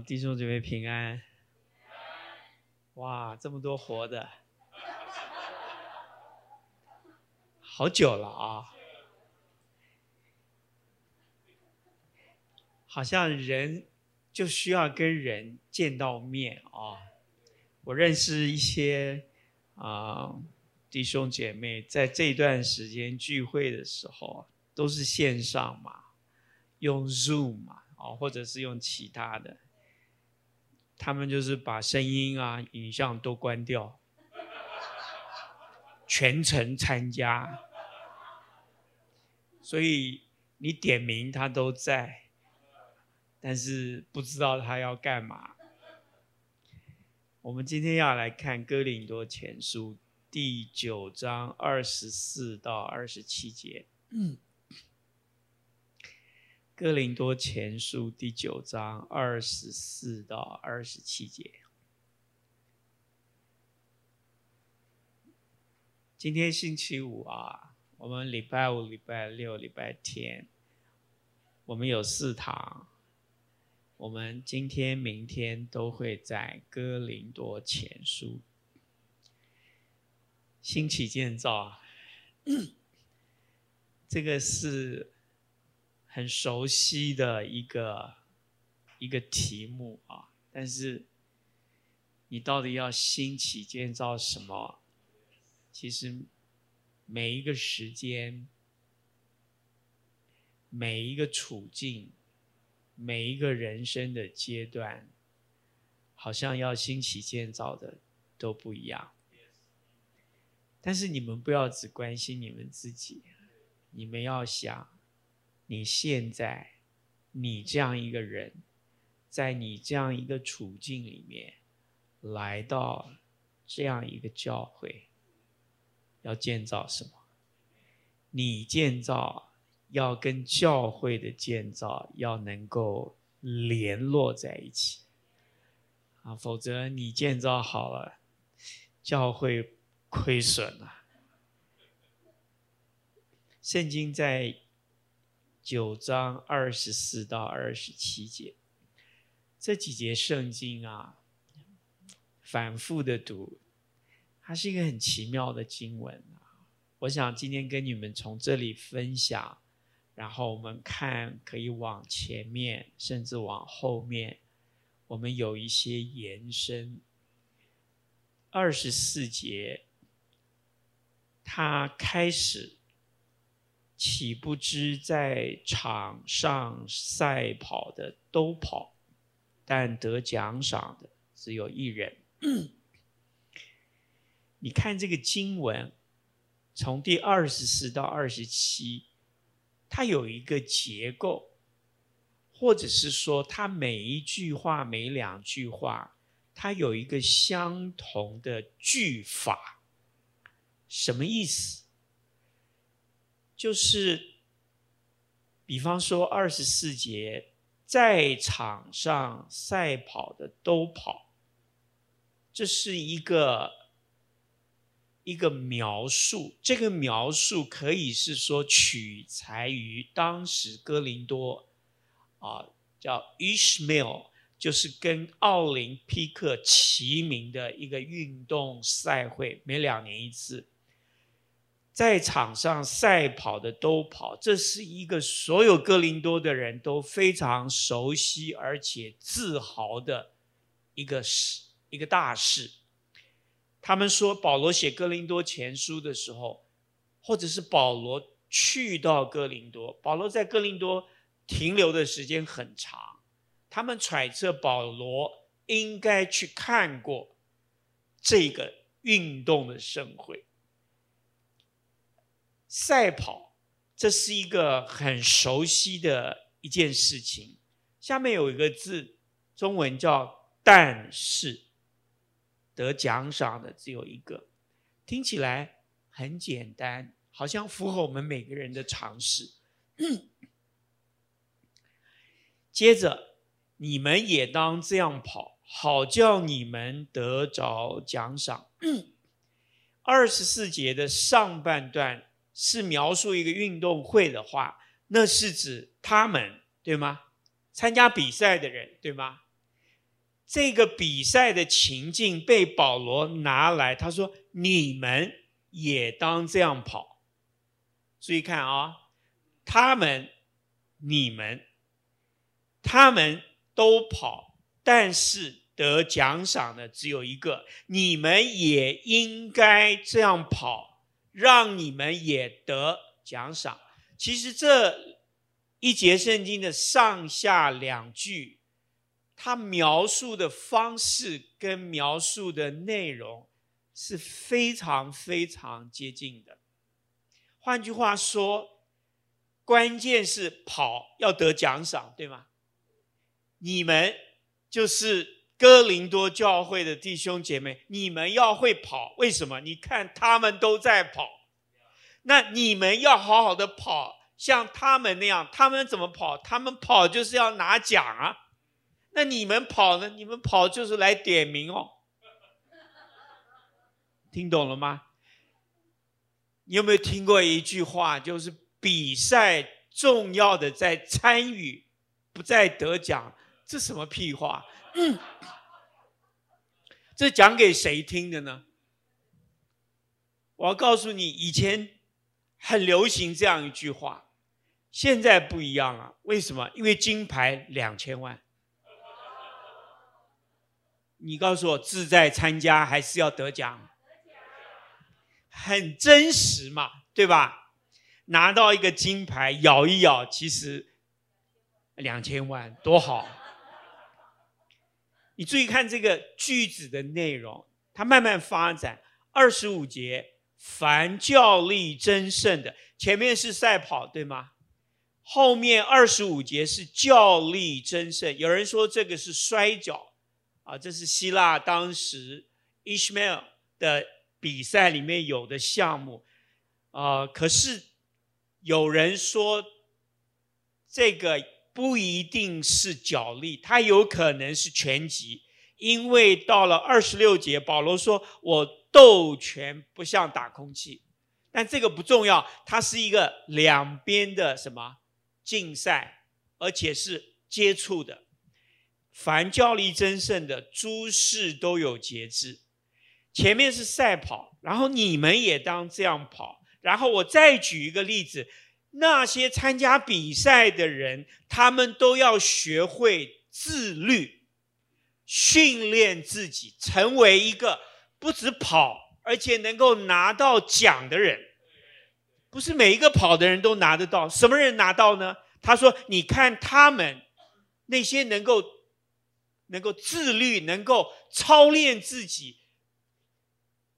弟兄姐妹平安！哇，这么多活的，好久了啊！好像人就需要跟人见到面啊。我认识一些啊弟兄姐妹，在这段时间聚会的时候，都是线上嘛，用 Zoom 嘛，啊，或者是用其他的。他们就是把声音啊、影像都关掉，全程参加，所以你点名他都在，但是不知道他要干嘛。我们今天要来看《哥林多前书》第九章二十四到二十七节。哥林多前书第九章二十四到二十七节。今天星期五啊，我们礼拜五、礼拜六、礼拜天，我们有四堂。我们今天、明天都会在哥林多前书。新起建造啊，这个是。很熟悉的一个一个题目啊，但是你到底要兴起建造什么？其实每一个时间、每一个处境、每一个人生的阶段，好像要兴起建造的都不一样。但是你们不要只关心你们自己，你们要想。你现在，你这样一个人，在你这样一个处境里面，来到这样一个教会，要建造什么？你建造要跟教会的建造要能够联络在一起啊，否则你建造好了，教会亏损了。圣经在。九章二十四到二十七节，这几节圣经啊，反复的读，它是一个很奇妙的经文啊。我想今天跟你们从这里分享，然后我们看可以往前面，甚至往后面，我们有一些延伸。二十四节，它开始。岂不知在场上赛跑的都跑，但得奖赏的只有一人。你看这个经文，从第二十四到二十七，它有一个结构，或者是说，它每一句话、每两句话，它有一个相同的句法，什么意思？就是，比方说二十四节，在场上赛跑的都跑，这是一个一个描述。这个描述可以是说取材于当时哥林多啊，叫 Ishmael，就是跟奥林匹克齐名的一个运动赛会，每两年一次。在场上赛跑的都跑，这是一个所有哥林多的人都非常熟悉而且自豪的一个事，一个大事。他们说，保罗写哥林多前书的时候，或者是保罗去到哥林多，保罗在哥林多停留的时间很长，他们揣测保罗应该去看过这个运动的盛会。赛跑，这是一个很熟悉的一件事情。下面有一个字，中文叫“但是”，得奖赏的只有一个，听起来很简单，好像符合我们每个人的常识。接着，你们也当这样跑，好叫你们得着奖赏。二十四节的上半段。是描述一个运动会的话，那是指他们，对吗？参加比赛的人，对吗？这个比赛的情境被保罗拿来，他说：“你们也当这样跑。”注意看啊，他们、你们，他们都跑，但是得奖赏的只有一个。你们也应该这样跑，让你们也得奖赏。其实这一节圣经的上下两句，它描述的方式跟描述的内容是非常非常接近的。换句话说，关键是跑要得奖赏，对吗？你们就是哥林多教会的弟兄姐妹，你们要会跑。为什么？你看他们都在跑。那你们要好好的跑，像他们那样。他们怎么跑？他们跑就是要拿奖啊。那你们跑呢？你们跑就是来点名哦。听懂了吗？你有没有听过一句话？就是比赛重要的在参与，不在得奖。这什么屁话？嗯，这讲给谁听的呢？我要告诉你，以前。很流行这样一句话，现在不一样了。为什么？因为金牌两千万。你告诉我，志在参加还是要得奖？很真实嘛，对吧？拿到一个金牌，咬一咬，其实两千万多好。你注意看这个句子的内容，它慢慢发展，二十五节。凡较力争胜的，前面是赛跑，对吗？后面二十五节是较力争胜。有人说这个是摔跤，啊，这是希腊当时 Ishmael 的比赛里面有的项目，啊，可是有人说这个不一定是角力，它有可能是拳击，因为到了二十六节，保罗说我。斗拳不像打空气，但这个不重要，它是一个两边的什么竞赛，而且是接触的。凡较力争胜的诸事都有节制。前面是赛跑，然后你们也当这样跑。然后我再举一个例子，那些参加比赛的人，他们都要学会自律，训练自己，成为一个。不止跑，而且能够拿到奖的人，不是每一个跑的人都拿得到。什么人拿到呢？他说：“你看他们那些能够能够自律、能够操练自己、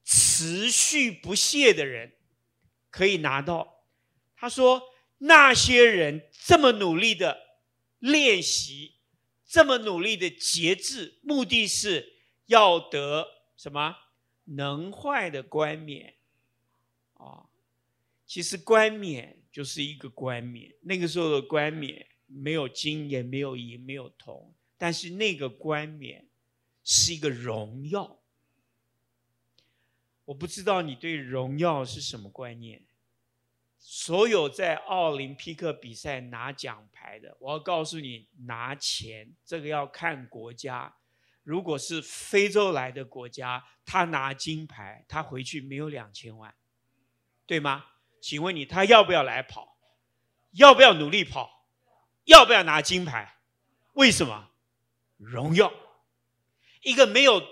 持续不懈的人，可以拿到。”他说：“那些人这么努力的练习，这么努力的节制，目的是要得什么？”能坏的冠冕，啊，其实冠冕就是一个冠冕。那个时候的冠冕没有金，也没有银，没有铜，但是那个冠冕是一个荣耀。我不知道你对荣耀是什么观念。所有在奥林匹克比赛拿奖牌的，我要告诉你，拿钱这个要看国家。如果是非洲来的国家，他拿金牌，他回去没有两千万，对吗？请问你，他要不要来跑？要不要努力跑？要不要拿金牌？为什么？荣耀。一个没有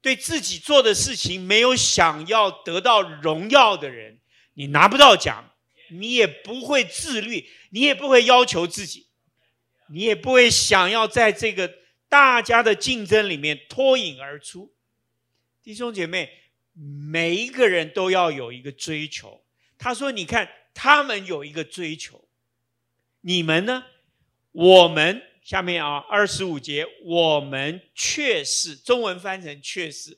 对自己做的事情没有想要得到荣耀的人，你拿不到奖，你也不会自律，你也不会要求自己，你也不会想要在这个。大家的竞争里面脱颖而出，弟兄姐妹，每一个人都要有一个追求。他说：“你看，他们有一个追求，你们呢？我们下面啊，二十五节，我们却是中文翻成却是，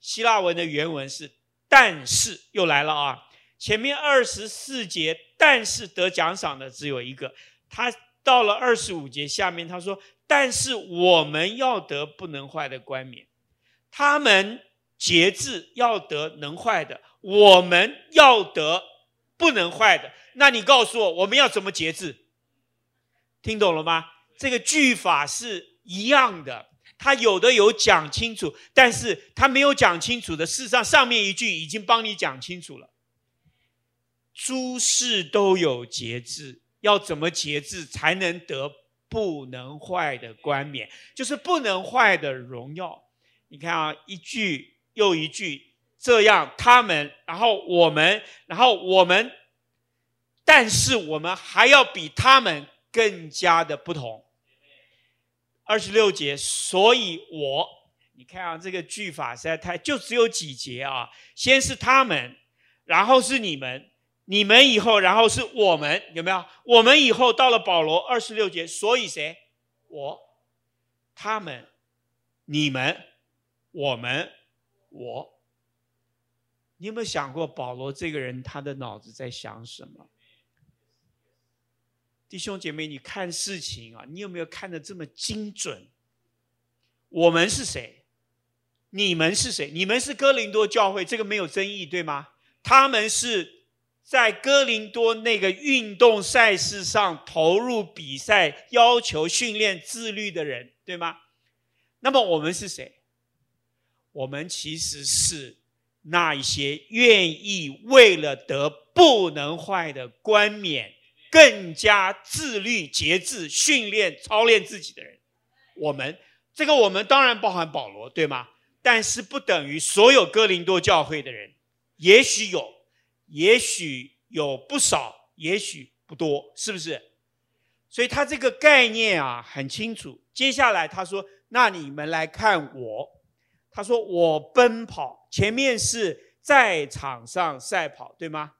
希腊文的原文是但是又来了啊。前面二十四节，但是得奖赏的只有一个，他到了二十五节下面，他说。”但是我们要得不能坏的冠冕，他们节制要得能坏的，我们要得不能坏的。那你告诉我，我们要怎么节制？听懂了吗？这个句法是一样的。他有的有讲清楚，但是他没有讲清楚的，事实上上面一句已经帮你讲清楚了。诸事都有节制，要怎么节制才能得不能坏的冠冕？就是不能坏的荣耀。你看啊，一句又一句，这样他们，然后我们，然后我们，但是我们还要比他们更加的不同。二十六节，所以我，你看啊，这个句法实在太，就只有几节啊，先是他们，然后是你们。你们以后，然后是我们，有没有？我们以后到了保罗二十六节，所以谁？我、他们、你们、我们、我。你有没有想过保罗这个人他的脑子在想什么？弟兄姐妹，你看事情啊，你有没有看得这么精准？我们是谁？你们是谁？你们是哥林多教会，这个没有争议，对吗？他们是。在哥林多那个运动赛事上投入比赛、要求训练、自律的人，对吗？那么我们是谁？我们其实是那一些愿意为了得不能坏的冠冕，更加自律、节制、训练、操练自己的人。我们这个我们当然包含保罗，对吗？但是不等于所有哥林多教会的人，也许有。也许有不少，也许不多，是不是？所以他这个概念啊很清楚。接下来他说：“那你们来看我。”他说：“我奔跑，前面是在场上赛跑，对吗？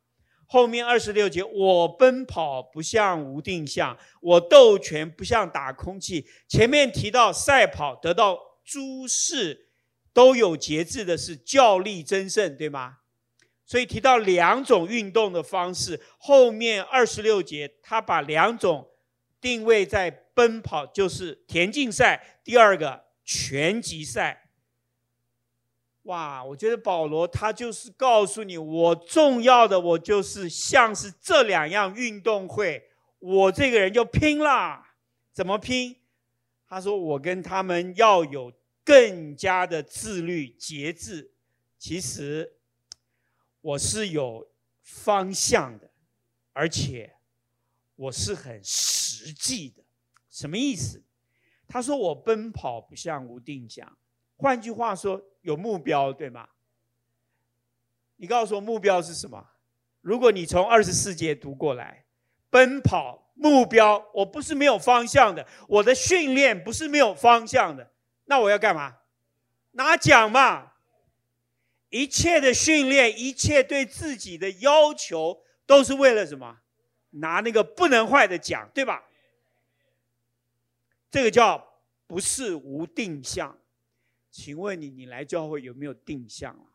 后面二十六节，我奔跑不像无定向，我斗拳不像打空气。前面提到赛跑得到诸事都有节制的是较力争胜，对吗？”所以提到两种运动的方式，后面二十六节他把两种定位在奔跑，就是田径赛；第二个拳击赛。哇，我觉得保罗他就是告诉你，我重要的我就是像是这两样运动会，我这个人就拼了。怎么拼？他说我跟他们要有更加的自律节制。其实。我是有方向的，而且我是很实际的。什么意思？他说我奔跑不像无定向，换句话说有目标，对吗？你告诉我目标是什么？如果你从二十四节读过来，奔跑目标，我不是没有方向的，我的训练不是没有方向的，那我要干嘛？拿奖嘛。一切的训练，一切对自己的要求，都是为了什么？拿那个不能坏的奖，对吧？这个叫不是无定向。请问你，你来教会有没有定向啊？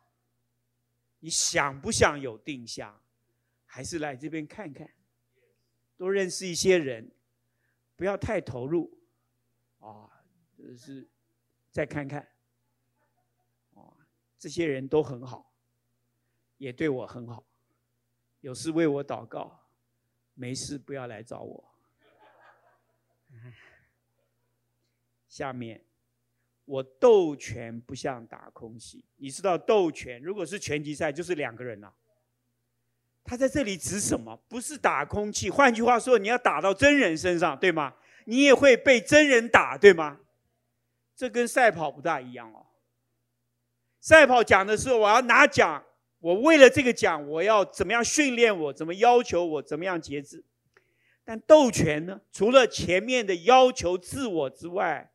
你想不想有定向？还是来这边看看，多认识一些人，不要太投入啊，就是再看看。这些人都很好，也对我很好，有事为我祷告，没事不要来找我。下面，我斗拳不像打空气，你知道斗拳如果是拳击赛就是两个人了。他在这里指什么？不是打空气，换句话说，你要打到真人身上，对吗？你也会被真人打，对吗？这跟赛跑不大一样哦。赛跑讲的是我要拿奖，我为了这个奖，我要怎么样训练我，怎么要求我，怎么样节制。但斗拳呢？除了前面的要求自我之外，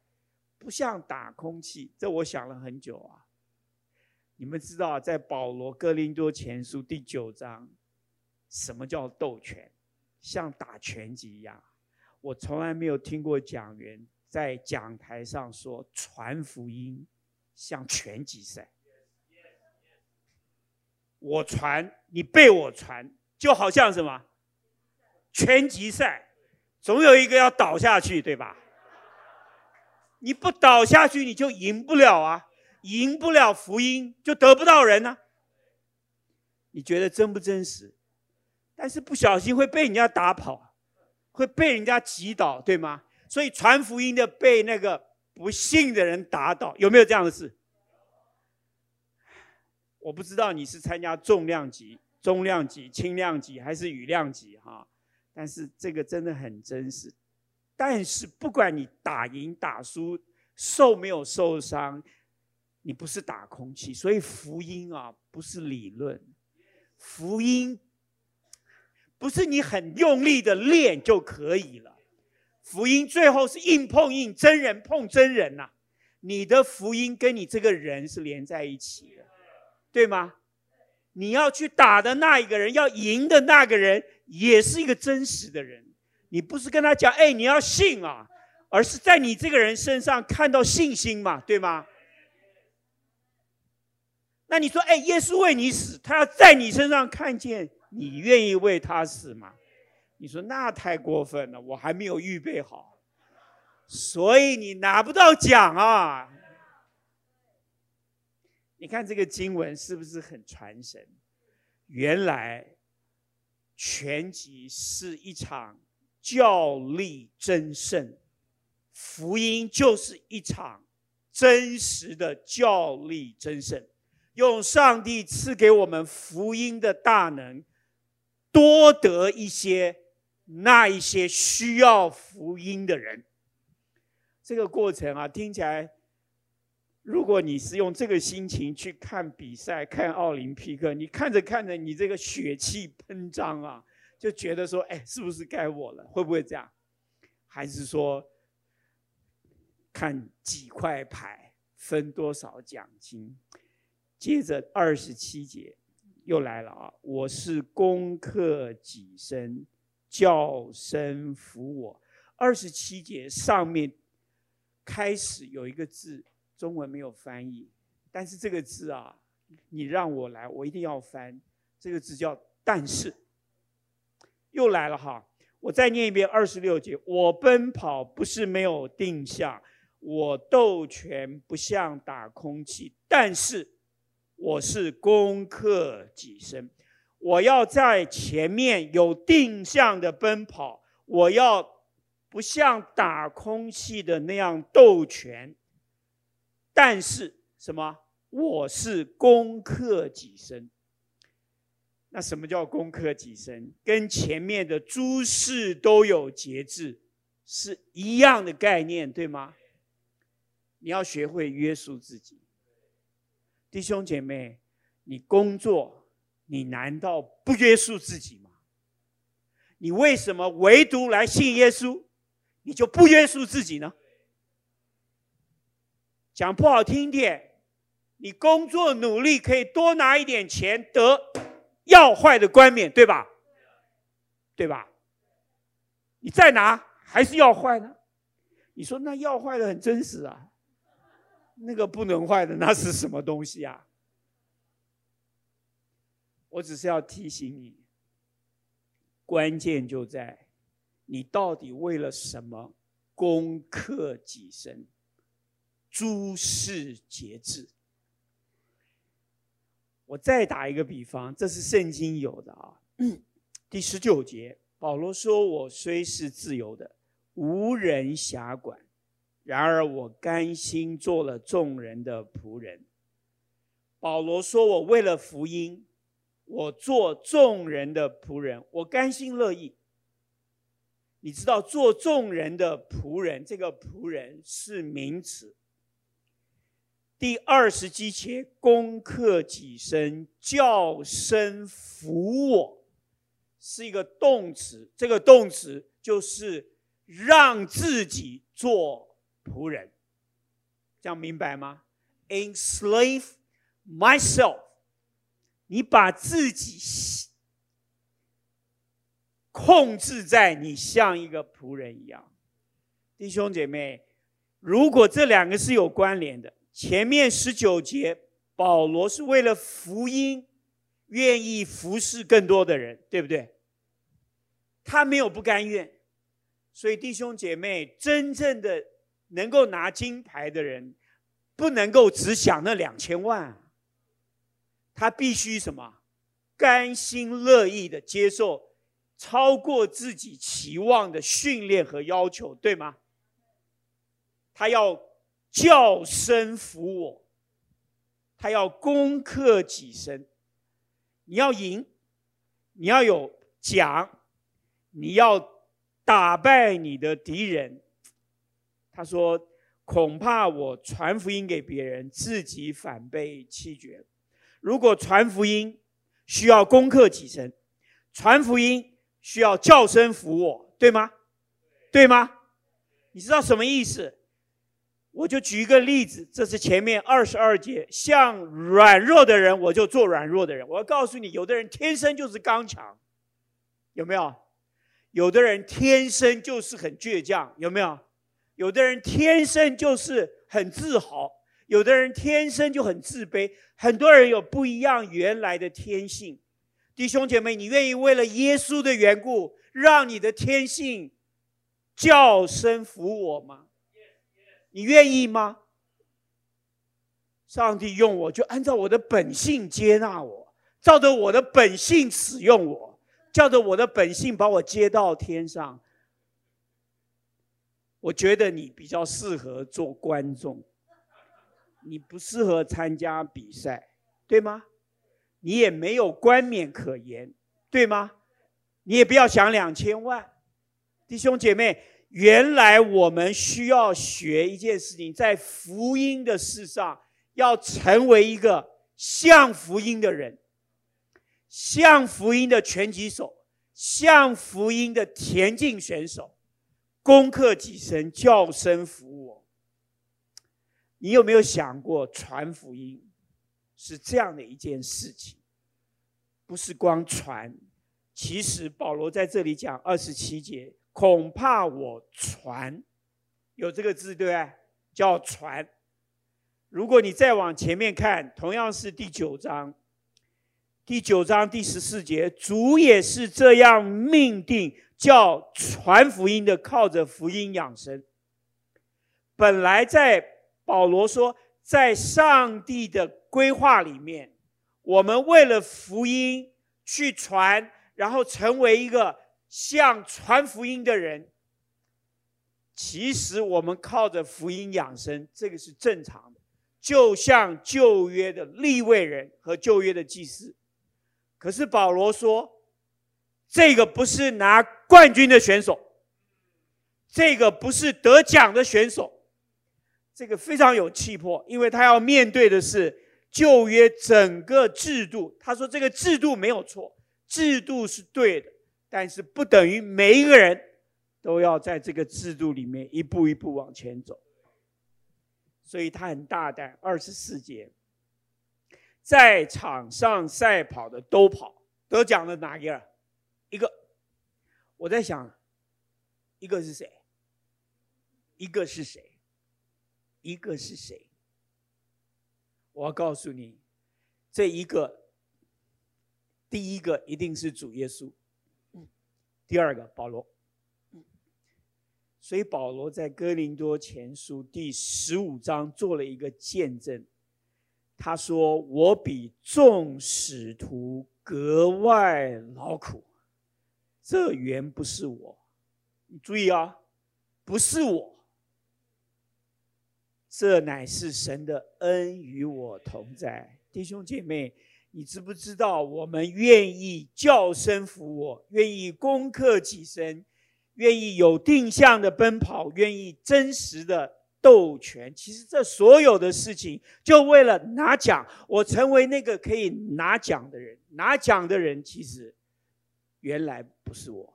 不像打空气。这我想了很久啊。你们知道，在保罗哥林多前书第九章，什么叫斗拳？像打拳击一样。我从来没有听过讲员在讲台上说传福音像拳击赛。我传，你被我传，就好像什么拳击赛，总有一个要倒下去，对吧？你不倒下去，你就赢不了啊，赢不了福音，就得不到人呢、你觉得真不真实？但是不小心会被人家打跑，会被人家击倒，对吗？所以传福音的被那个不信的人打倒，有没有这样的事？我不知道你是参加重量级、中量级、轻量级还是羽量级哈，但是这个真的很真实。但是不管你打赢打输，受没有受伤，你不是打空气。所以福音啊，不是理论，福音不是你很用力的练就可以了。福音最后是硬碰硬，真人碰真人呐、你的福音跟你这个人是连在一起的，对吗？你要去打的那一个人，要赢的那个人，也是一个真实的人。你不是跟他讲，哎，你要信啊，而是在你这个人身上看到信心嘛，对吗？那你说，哎，耶稣为你死，他要在你身上看见你愿意为他死吗？你说那太过分了，我还没有预备好，所以你拿不到奖啊！你看这个经文是不是很传神？原来全集是一场教力争胜，福音就是一场真实的教力争胜，用上帝赐给我们福音的大能，多得一些。那一些需要福音的人，这个过程啊，听起来，如果你是用这个心情去看比赛、看奥林匹克，你看着看着，你这个血气喷张啊，就觉得说，哎，是不是该我了？会不会这样？还是说，看几块牌分多少奖金？接着二十七节又来了啊！我是攻克己身。叫声服我，二十七节上面开始有一个字，中文没有翻译，但是这个字啊，你让我来，我一定要翻。这个字叫“但是”，又来了哈。我再念一遍二十六节：我奔跑不是没有定向，我斗拳不像打空气，但是我是攻克己身。我要在前面有定向的奔跑，我要不像打空气的那样斗拳，但是什么？我是攻克己身。那什么叫攻克己身？跟前面的诸事都有节制是一样的概念，对吗？你要学会约束自己，弟兄姐妹，你工作。你难道不约束自己吗？你为什么唯独来信耶稣，你就不约束自己呢？讲不好听点，你工作努力可以多拿一点钱，得要坏的冠冕，对吧？对吧？你再拿还是要坏呢？你说那要坏的很真实啊，那个不能坏的那是什么东西啊？我只是要提醒你，关键就在你到底为了什么攻克己身，诸事节制。我再打一个比方，这是圣经有的啊。第十九节，保罗说：“我虽是自由的，无人辖管，然而我甘心做了众人的仆人。”保罗说：“我为了福音。”我做众人的仆人，我甘心乐意。你知道，做众人的仆人，这个仆人是名词。第二十七节，攻克己身，叫声服我，是一个动词。这个动词就是让自己做仆人，这样明白吗？Enslave myself。你把自己控制在你像一个仆人一样，弟兄姐妹，如果这两个是有关联的，前面十九节保罗是为了福音，愿意服侍更多的人，对不对？他没有不甘愿，所以弟兄姐妹，真正的能够拿金牌的人，不能够只想那两千万。他必须什么？甘心乐意的接受超过自己期望的训练和要求，对吗？他要叫声服我。他要攻克己身，你要赢，你要有奖，你要打败你的敌人。他说：“恐怕我传福音给别人，自己反被弃绝。如果传福音需要攻克己身，传福音需要叫声服我，对吗？对吗？你知道什么意思？我就举一个例子，这是前面二十二节，像软弱的人，我就做软弱的人。我要告诉你，有的人天生就是刚强，有没有？有的人天生就是很倔强，有没有？有的人天生就是很自豪，有的人天生就很自卑。很多人有不一样原来的天性。弟兄姐妹，你愿意为了耶稣的缘故，让你的天性叫声服我吗？你愿意吗？上帝用我，就按照我的本性接纳我，照着我的本性使用我，照着我的本性把我接到天上。我觉得你比较适合做观众，你不适合参加比赛，对吗？你也没有冠冕可言，对吗？你也不要想两千万，弟兄姐妹，原来我们需要学一件事情，在福音的事上，要成为一个像福音的人，像福音的拳击手，像福音的田径选手。攻克己身，叫声服我。你有没有想过，传福音是这样的一件事情？不是光传。其实保罗在这里讲二十七节，恐怕我传，有这个字对不对？叫传。如果你再往前面看，同样是第九章，第九章第十四节，主也是这样命定。叫传福音的靠着福音养生。本来在保罗说，在上帝的规划里面，我们为了福音去传，然后成为一个像传福音的人。其实我们靠着福音养生，这个是正常的，就像旧约的立位人和旧约的祭司。可是保罗说。这个不是拿冠军的选手，这个不是得奖的选手，这个非常有气魄，因为他要面对的是旧约整个制度。他说这个制度没有错，制度是对的，但是不等于每一个人都要在这个制度里面一步一步往前走。所以他很大胆，二十四节，在场上赛跑的都跑，得奖的哪一个？一个，我在想，一个是谁？一个是谁？一个是谁？我要告诉你，这一个，第一个一定是主耶稣，第二个保罗。所以保罗在哥林多前书第十五章做了一个见证，他说：“我比众使徒格外劳苦。”这原不是我，你注意啊，不是我，这乃是神的恩与我同在。弟兄姐妹，你知不知道，我们愿意叫声服我，愿意攻克己身，愿意有定向的奔跑，愿意真实的斗拳。其实这所有的事情，就为了拿奖。我成为那个可以拿奖的人，拿奖的人，其实。原来不是我。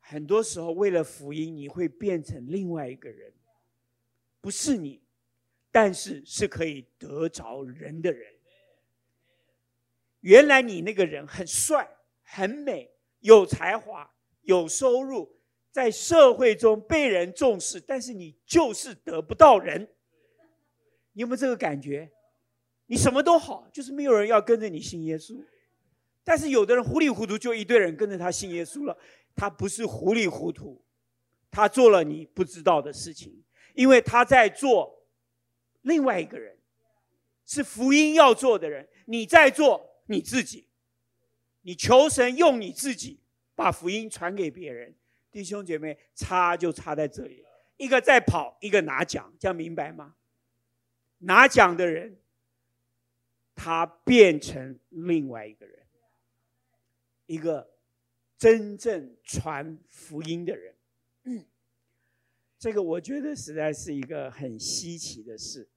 很多时候，为了福音，你会变成另外一个人，不是你，但是是可以得着人的人。原来你那个人很帅、很美、有才华、有收入，在社会中被人重视，但是你就是得不到人。你有没有这个感觉？你什么都好，就是没有人要跟着你信耶稣。但是有的人糊里糊涂，就一堆人跟着他信耶稣了。他不是糊里糊涂，他做了你不知道的事情，因为他在做另外一个人，是福音要做的人。你在做你自己，你求神用你自己把福音传给别人。弟兄姐妹，差就差在这里。一个在跑，一个拿奖，这样明白吗？拿奖的人，他变成另外一个人，一个真正传福音的人。这个我觉得实在是一个很稀奇的事。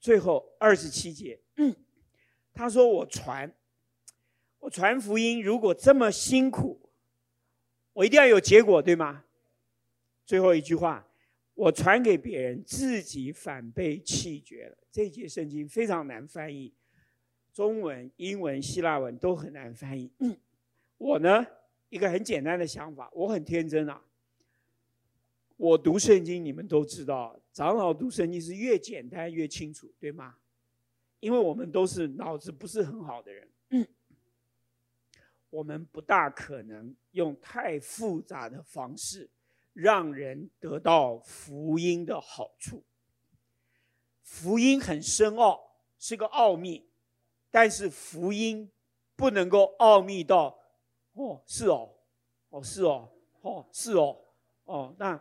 最后二十七节，他说：“我传，我传福音，如果这么辛苦，我一定要有结果，对吗？”最后一句话，我传给别人，自己反被弃绝了。这节圣经非常难翻译，中文、英文、希腊文都很难翻译。我呢，一个很简单的想法，我很天真啊。我读圣经，你们都知道，长老读圣经是越简单越清楚，对吗？因为我们都是脑子不是很好的人，我们不大可能用太复杂的方式让人得到福音的好处。福音很深奥，是个奥秘，但是福音不能够奥秘到，哦，是哦，哦，是哦，哦，是哦，哦，那。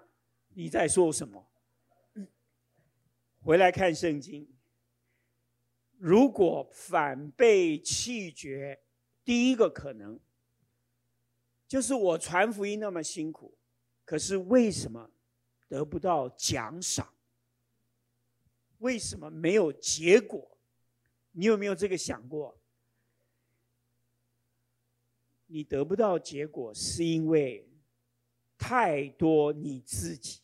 你在说什么？回来看圣经。如果反被弃绝，第一个可能就是我传福音那么辛苦，可是为什么得不到奖赏？为什么没有结果？你有没有这个想过？你得不到结果，是因为太多你自己。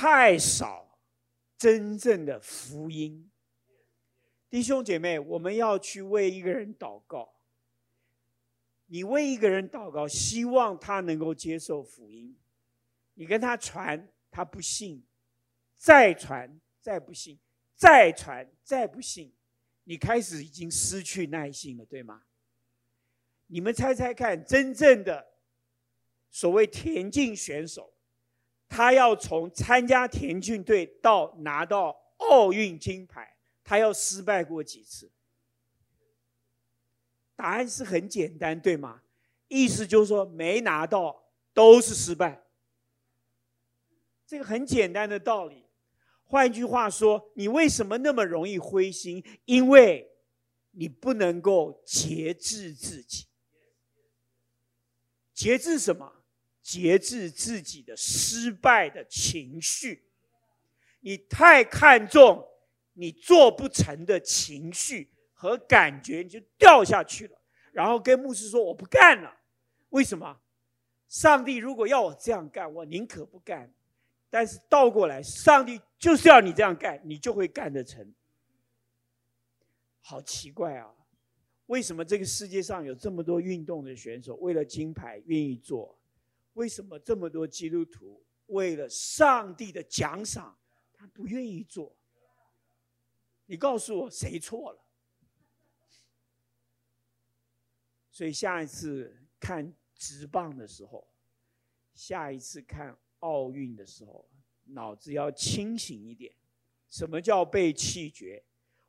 太少真正的福音，弟兄姐妹，我们要去为一个人祷告。你为一个人祷告，希望他能够接受福音。你跟他传，他不信；再传，再不信；再传，再不信。你开始已经失去耐心了，对吗？你们猜猜看，真正的所谓田径选手。他要从参加田径队到拿到奥运金牌，他要失败过几次？答案是很简单，对吗？意思就是说，没拿到都是失败。这个很简单的道理。换句话说，你为什么那么容易灰心？因为你不能够节制自己。节制什么？节制自己的失败的情绪，你太看重你做不成的情绪和感觉，你就掉下去了。然后跟牧师说：“我不干了。”为什么？上帝如果要我这样干，我宁可不干。但是倒过来，上帝就是要你这样干，你就会干得成。好奇怪啊！为什么这个世界上有这么多运动的选手，为了金牌愿意做？为什么这么多基督徒为了上帝的奖赏，他不愿意做？你告诉我谁错了？所以下一次看职棒的时候，下一次看奥运的时候，脑子要清醒一点。什么叫被弃绝？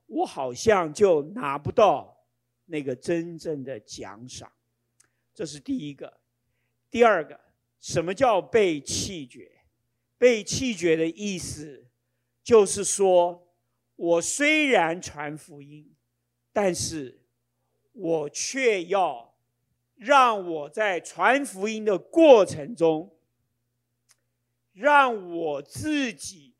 我好像就拿不到那个真正的奖赏。这是第一个，第二个。什么叫被弃绝？被弃绝的意思，就是说，我虽然传福音，但是我却要让我在传福音的过程中，让我自己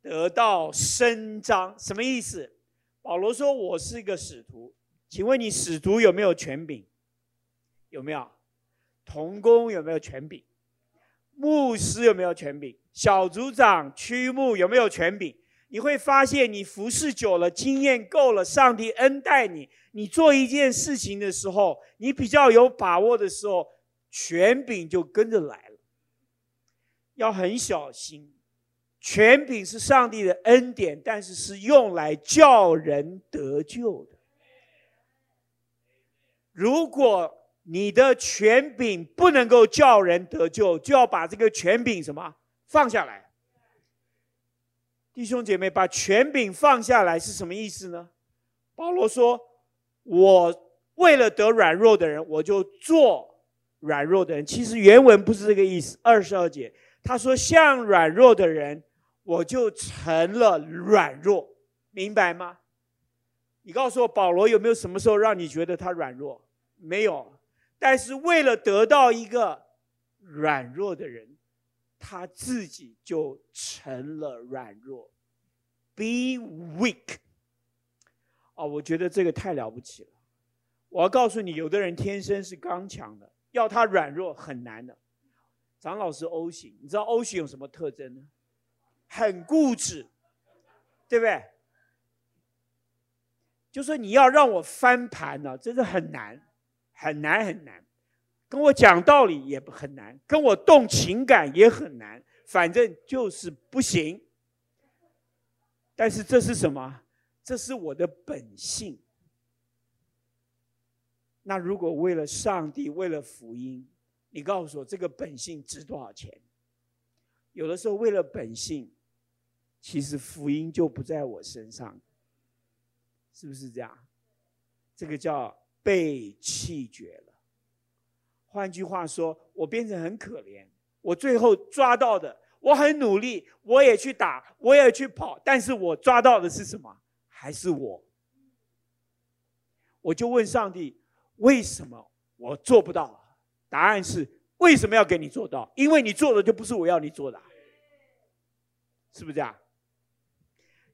得到伸张。什么意思？保罗说：“我是一个使徒，请问你使徒有没有权柄？有没有？”童工有没有权柄？牧师有没有权柄？小组长、区牧有没有权柄？你会发现，你服侍久了，经验够了，上帝恩待你，你做一件事情的时候，你比较有把握的时候，权柄就跟着来了。要很小心，权柄是上帝的恩典，但是是用来叫人得救的。如果你的权柄不能够叫人得救，就要把这个权柄什么放下来。弟兄姐妹，把权柄放下来是什么意思呢？保罗说：“我为了得软弱的人，我就做软弱的人。”其实原文不是这个意思。二十二节，他说：“像软弱的人，我就成了软弱，明白吗？”你告诉我，保罗有没有什么时候让你觉得他软弱？没有。但是为了得到一个软弱的人，他自己就成了软弱。Be weak。哦，我觉得这个太了不起了。我要告诉你，有的人天生是刚强的，要他软弱很难的。长老是 O 型，你知道 O 型有什么特征呢？很固执，对不对？就说你要让我翻盘呢，真的很难，很难很难。跟我讲道理也不很难，跟我动情感也很难，反正就是不行。但是这是什么？这是我的本性。那如果为了上帝，为了福音，你告诉我，这个本性值多少钱？有的时候为了本性，其实福音就不在我身上，是不是这样？这个叫被弃绝了。换句话说，我变成很可怜。我最后抓到的，我很努力，我也去打，我也去跑，但是我抓到的是什么？还是我？我就问上帝：为什么我做不到？答案是：为什么要给你做到？因为你做的就不是我要你做的，是不是这样？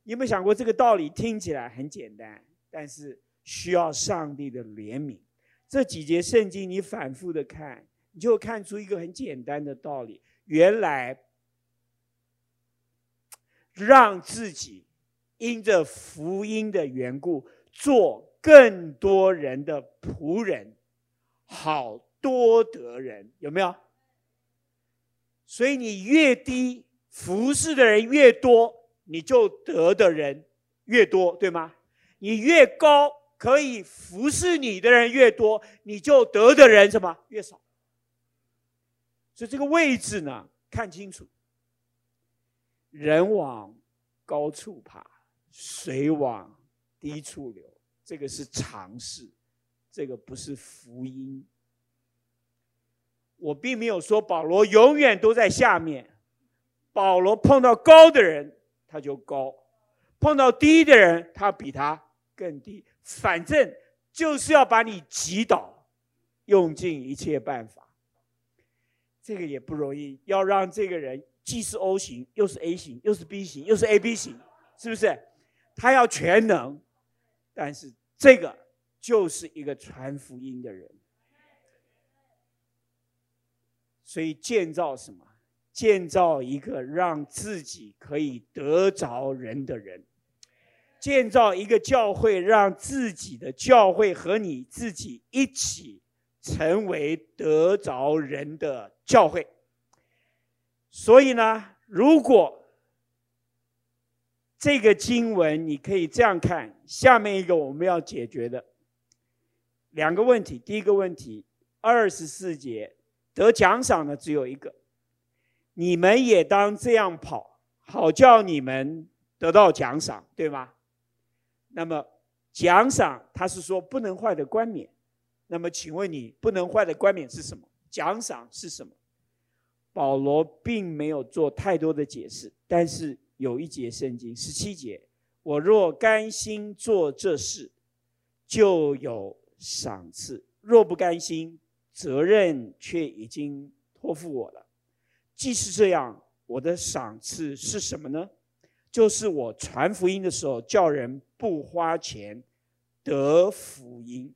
你有没有想过这个道理听起来很简单，但是需要上帝的怜悯。这几节圣经你反复的看，你就看出一个很简单的道理：原来让自己因着福音的缘故，做更多人的仆人，好。多得人有没有？所以你越低，服侍的人越多，你就得的人越多，对吗？你越高，可以服侍你的人越多，你就得的人什么越少。所以这个位置呢，看清楚。人往高处爬，水往低处流，这个是常识，这个不是福音。我并没有说保罗永远都在下面，保罗碰到高的人他就高，碰到低的人他比他更低，反正就是要把你击倒，用尽一切办法。这个也不容易，要让这个人既是 O 型，又是 A 型，又是 B 型，又是 AB 型，是不是？他要全能，但是这个就是一个传福音的人。所以建造什么？建造一个让自己可以得着人的人，建造一个教会，让自己的教会和你自己一起成为得着人的教会。所以呢，如果这个经文你可以这样看，下面一个我们要解决的两个问题，第一个问题，二十四节。得奖赏的只有一个，你们也当这样跑，好叫你们得到奖赏，对吗？那么奖赏他是说不能坏的冠冕，那么请问你不能坏的冠冕是什么？奖赏是什么？保罗并没有做太多的解释，但是有一节圣经十七节，我若甘心做这事，就有赏赐；若不甘心，责任却已经托付我了。既是这样，我的赏赐是什么呢？就是我传福音的时候，叫人不花钱得福音。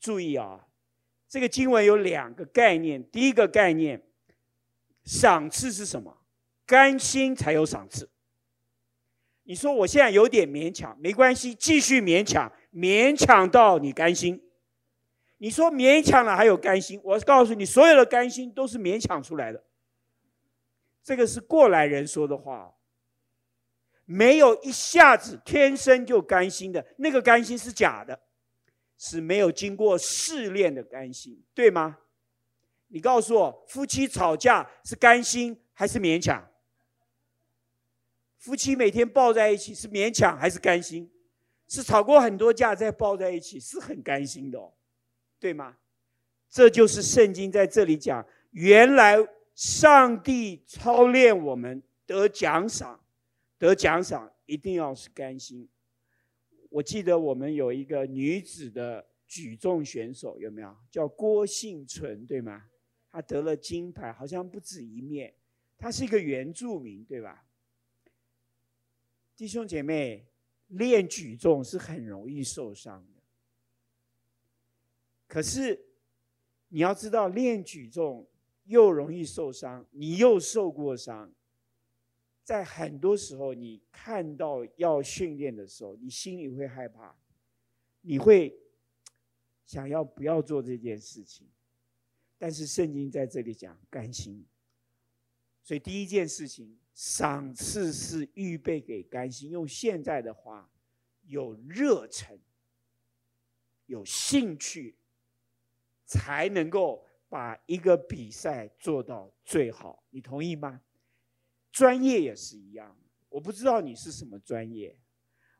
注意啊，这个经文有两个概念。第一个概念，赏赐是什么？甘心才有赏赐。你说我现在有点勉强，没关系，继续勉强，勉强到你甘心。你说勉强了还有甘心？我告诉你，所有的甘心都是勉强出来的。这个是过来人说的话，没有一下子天生就甘心的，那个甘心是假的，是没有经过试炼的甘心，对吗？你告诉我，夫妻吵架是甘心还是勉强？夫妻每天抱在一起是勉强还是甘心？是吵过很多架再抱在一起，是很甘心的哦。对吗？这就是圣经在这里讲，原来上帝操练我们得奖赏，得奖赏一定要是甘心。我记得我们有一个女子的举重选手，有没有？叫郭幸存，对吗？她得了金牌，好像不止一面。她是一个原住民，对吧？弟兄姐妹，练举重是很容易受伤的。可是你要知道，练举重又容易受伤，你又受过伤，在很多时候，你看到要训练的时候，你心里会害怕，你会想要不要做这件事情。但是圣经在这里讲甘心，所以第一件事情。赏赐是预备给甘心，用现在的话，有热忱、有兴趣，才能够把一个比赛做到最好。你同意吗？专业也是一样。我不知道你是什么专业，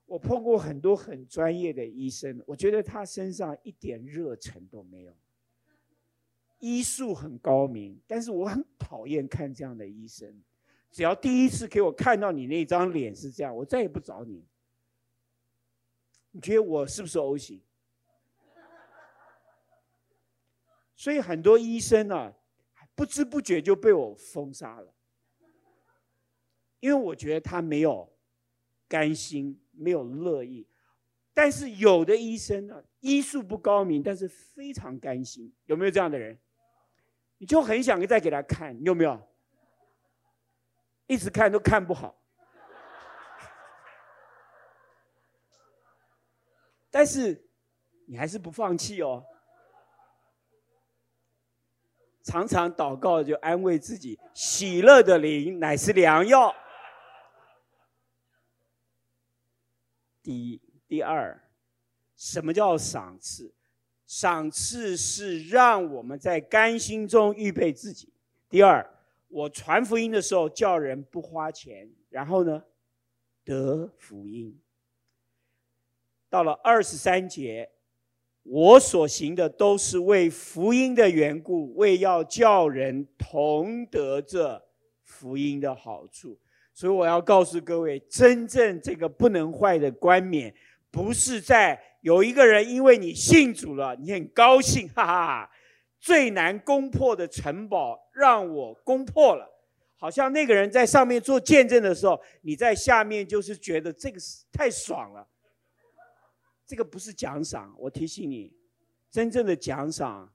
我碰过很多很专业的医生，我觉得他身上一点热忱都没有。医术很高明，但是我很讨厌看这样的医生。只要第一次给我看到你那张脸是这样，我再也不找你。你觉得我是不是 O 型？所以很多医生、啊，不知不觉就被我封杀了，因为我觉得他没有甘心，没有乐意。但是有的医生呢、医术不高明，但是非常甘心。有没有这样的人？你就很想再给他看，你有没有？一直看都看不好，但是你还是不放弃哦。常常祷告就安慰自己，喜乐的灵乃是良药。第一，第二，什么叫赏赐？赏赐是让我们在甘心中预备自己。第二。我传福音的时候，叫人不花钱，然后呢，得福音。到了二十三节，我所行的都是为福音的缘故，为要叫人同得这福音的好处。所以我要告诉各位，真正这个不能坏的冠冕，不是在有一个人因为你信主了，你很高兴，哈哈。最难攻破的城堡，让我攻破了。好像那个人在上面做见证的时候，你在下面就是觉得这个是太爽了。这个不是奖赏，我提醒你，真正的奖赏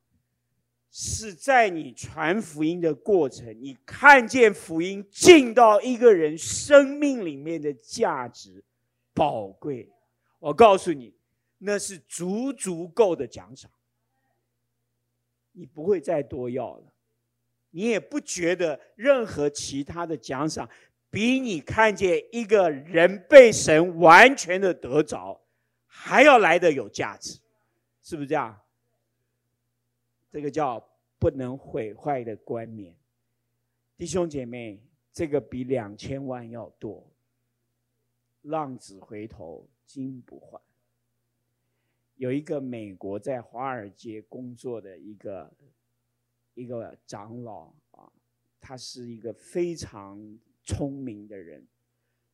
是在你传福音的过程，你看见福音进到一个人生命里面的价值宝贵。我告诉你，那是足足够的奖赏。你不会再多要了，你也不觉得任何其他的奖赏比你看见一个人被神完全的得着还要来的有价值，是不是这样？这个叫不能毁坏的冠冕，弟兄姐妹，这个比两千万要多。浪子回头金不换。有一个美国在华尔街工作的一个一个长老啊，他是一个非常聪明的人。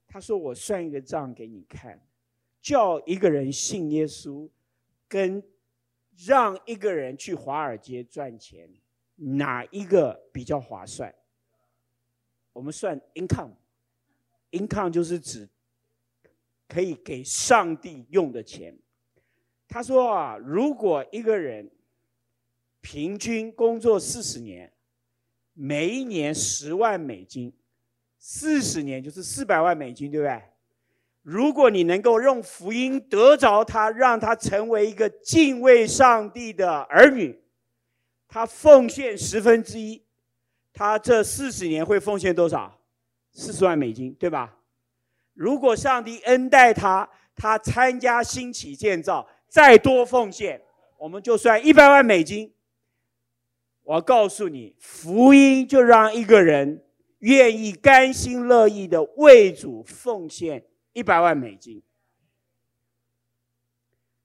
他说：“我算一个账给你看，叫一个人信耶稣，跟让一个人去华尔街赚钱，哪一个比较划算？”我们算 income，income 就是指可以给上帝用的钱。他说啊，如果一个人平均工作四十年，每一年十万美金，四十年就是四百万美金，对不对？如果你能够用福音得着他，让他成为一个敬畏上帝的儿女，他奉献十分之一，他这四十年会奉献多少？四十万美金，对吧？如果上帝恩待他，他参加兴起建造。再多奉献，我们就算一百万美金。我告诉你，福音就让一个人愿意甘心乐意的为主奉献一百万美金。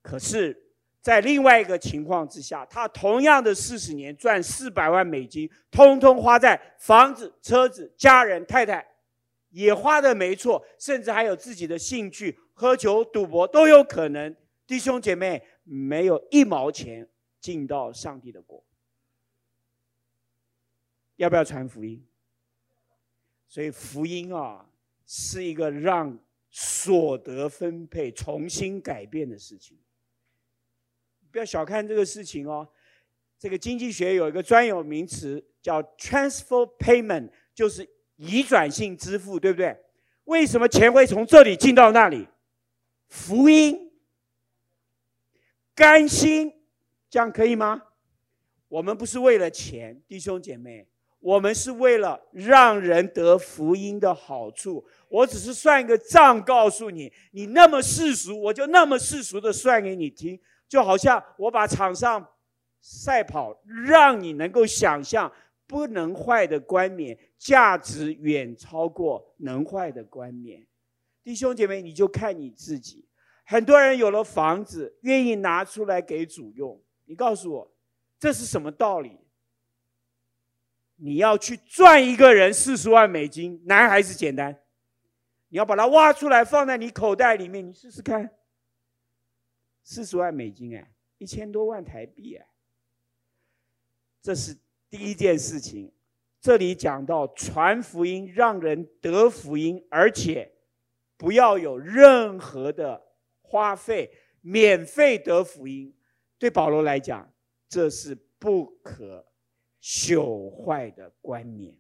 可是，在另外一个情况之下，他同样的四十年赚四百万美金，通通花在房子、车子、家人、太太，也花的没错，甚至还有自己的兴趣，喝酒、赌博都有可能。弟兄姐妹，没有一毛钱进到上帝的国。要不要传福音？所以福音啊，是一个让所得分配重新改变的事情。不要小看这个事情哦，这个经济学有一个专有名词叫 transfer payment，就是移转性支付，对不对？为什么钱会从这里进到那里？福音，甘心，这样可以吗？我们不是为了钱，弟兄姐妹，我们是为了让人得福音的好处。我只是算一个账，告诉你，你那么世俗，我就那么世俗的算给你听。就好像我把场上赛跑，让你能够想象不能坏的冠冕价值远超过能坏的冠冕。弟兄姐妹，你就看你自己。很多人有了房子，愿意拿出来给主用。你告诉我，这是什么道理？你要去赚一个人四十万美金，难还是简单？你要把它挖出来放在你口袋里面，你试试看。四十万美金哎，一千多万台币哎，这是第一件事情。这里讲到传福音，让人得福音，而且不要有任何的花费，免费得福音。对保罗来讲，这是不可朽坏的冠冕。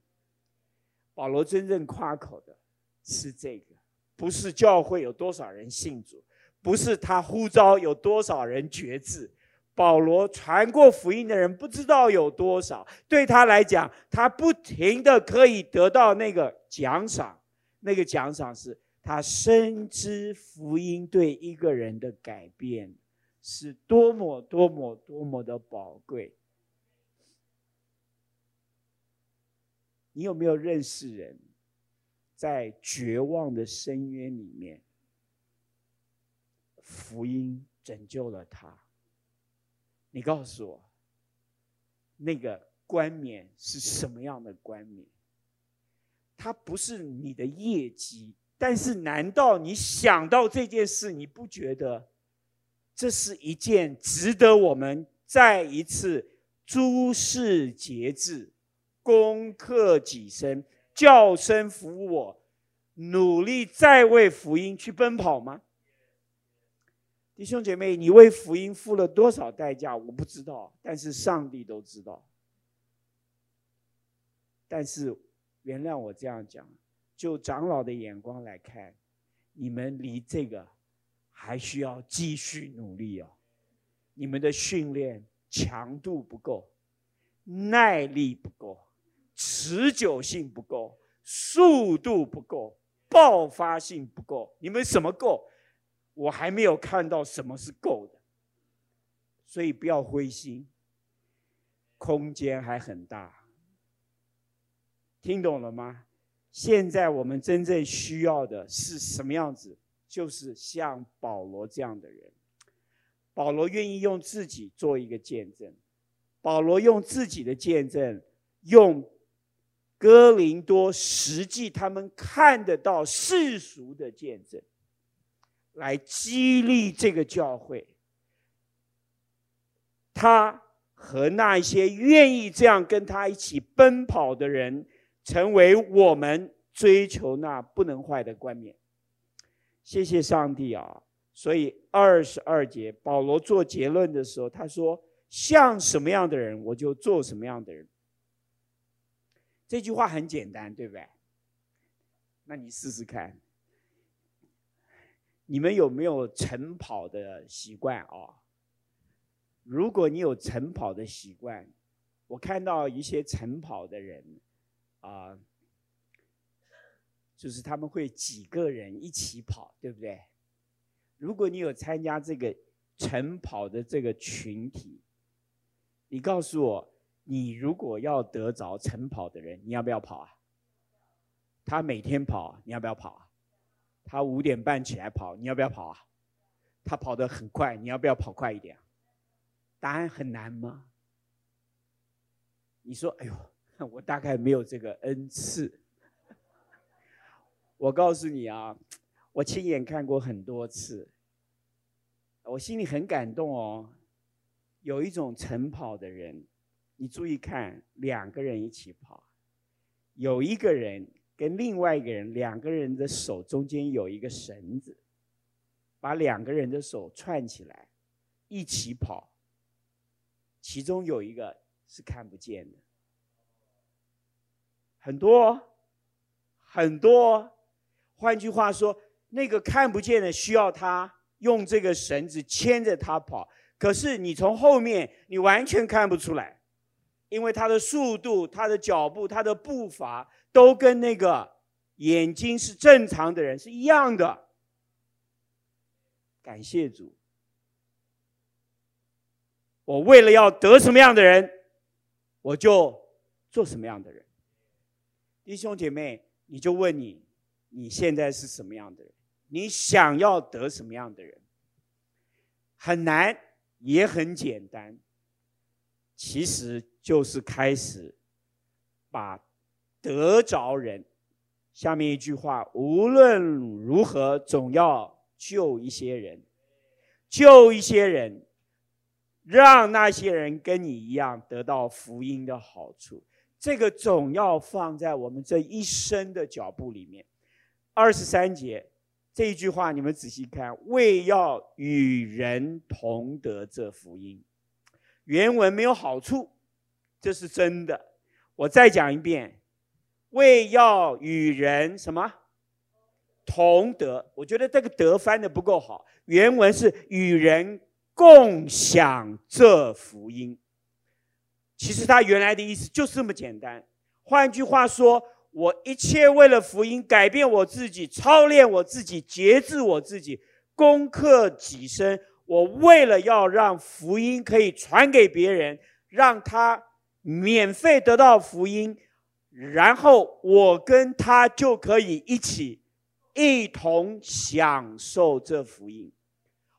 保罗真正夸口的是这个，不是教会有多少人信主。不是他呼召有多少人决志，保罗传过福音的人不知道有多少。对他来讲，他不停的可以得到那个奖赏，那个奖赏是他深知福音对一个人的改变是多么多么多么的宝贵。你有没有认识人，在绝望的深渊里面？福音拯救了他。你告诉我，那个冠冕是什么样的冠冕？它不是你的业绩，但是难道你想到这件事，你不觉得这是一件值得我们再一次诸事节制、攻克己身、叫声服我，努力再为福音去奔跑吗？弟兄姐妹，你为福音付了多少代价？我不知道，但是上帝都知道。但是，原谅我这样讲，就长老的眼光来看，你们离这个还需要继续努力哦。你们的训练强度不够，耐力不够，持久性不够，速度不够，爆发性不够。你们什么够？我还没有看到什么是够的，所以不要灰心，空间还很大。听懂了吗？现在我们真正需要的是什么样子？就是像保罗这样的人。保罗愿意用自己做一个见证，保罗用自己的见证，用哥林多实际他们看得到世俗的见证。来激励这个教会，他和那些愿意这样跟他一起奔跑的人，成为我们追求那不能坏的冠冕。谢谢上帝啊！所以二十二节，保罗做结论的时候，他说：“像什么样的人，我就做什么样的人。”这句话很简单，对不对？那你试试看。你们有没有晨跑的习惯啊？如果你有晨跑的习惯，我看到一些晨跑的人啊，就是他们会几个人一起跑，对不对？如果你有参加这个晨跑的这个群体，你告诉我，你如果要得着晨跑的人，你要不要跑啊？他每天跑，你要不要跑啊？他五点半起来跑，你要不要跑啊？他跑得很快，你要不要跑快一点？答案很难吗？你说：“哎呦，我大概没有这个恩赐。”我告诉你啊，我亲眼看过很多次，我心里很感动哦。有一种晨跑的人，你注意看，两个人一起跑，有一个人跟另外一个人，两个人的手中间有一个绳子，把两个人的手串起来，一起跑。其中有一个是看不见的，很多很多。换句话说，那个看不见的需要他用这个绳子牵着他跑。可是你从后面，你完全看不出来，因为他的速度、他的脚步、他的步伐都跟那个眼睛是正常的人是一样的。感谢主，我为了要得什么样的人，我就做什么样的人。弟兄姐妹，你就问你，你现在是什么样的人？你想要得什么样的人？很难。也很简单，其实就是开始把得着人。下面一句话：无论如何，总要救一些人，救一些人，让那些人跟你一样得到福音的好处。这个总要放在我们这一生的脚步里面。二十三节。这一句话你们仔细看，为要与人同得这福音，原文没有好处，这是真的。我再讲一遍，为要与人什么同德？我觉得这个“德”翻的不够好，原文是与人共享这福音。其实他原来的意思就是这么简单。换句话说。我一切为了福音改变我自己，操练我自己，节制我自己，攻克己身。我为了要让福音可以传给别人，让他免费得到福音，然后我跟他就可以一起一同享受这福音。